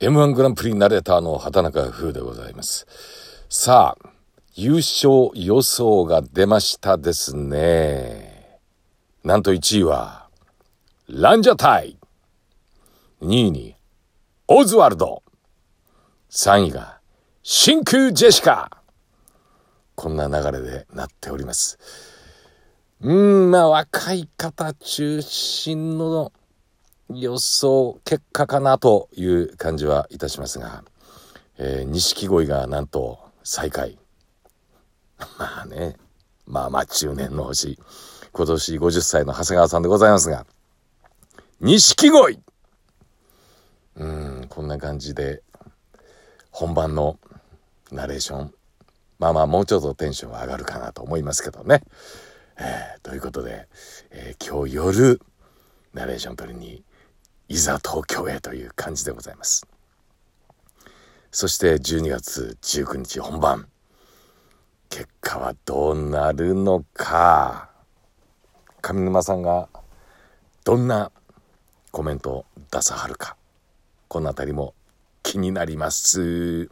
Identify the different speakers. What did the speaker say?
Speaker 1: M1 グランプリナレーターの畑中風でございます。さあ、優勝予想が出ましたですね。なんと1位は、ランジャタイ。2位に、オズワルド。3位が、真空ジェシカ。こんな流れでなっております。うん、まあ若い方中心の予想結果かなという感じはいたしますが、えー、錦鯉がなんと最下位。まあね、まあまあ中年の星。今年50歳の長谷川さんでございますが、錦鯉うん、こんな感じで、本番のナレーション、まあまあもうちょっとテンションが上がるかなと思いますけどね。えー、ということで、えー、今日夜、ナレーション取りにいざ東京へという感じでございます。そして12月19日本番。結果はどうなるのか。上沼さんがどんなコメントを出さはるか。この辺りも気になります。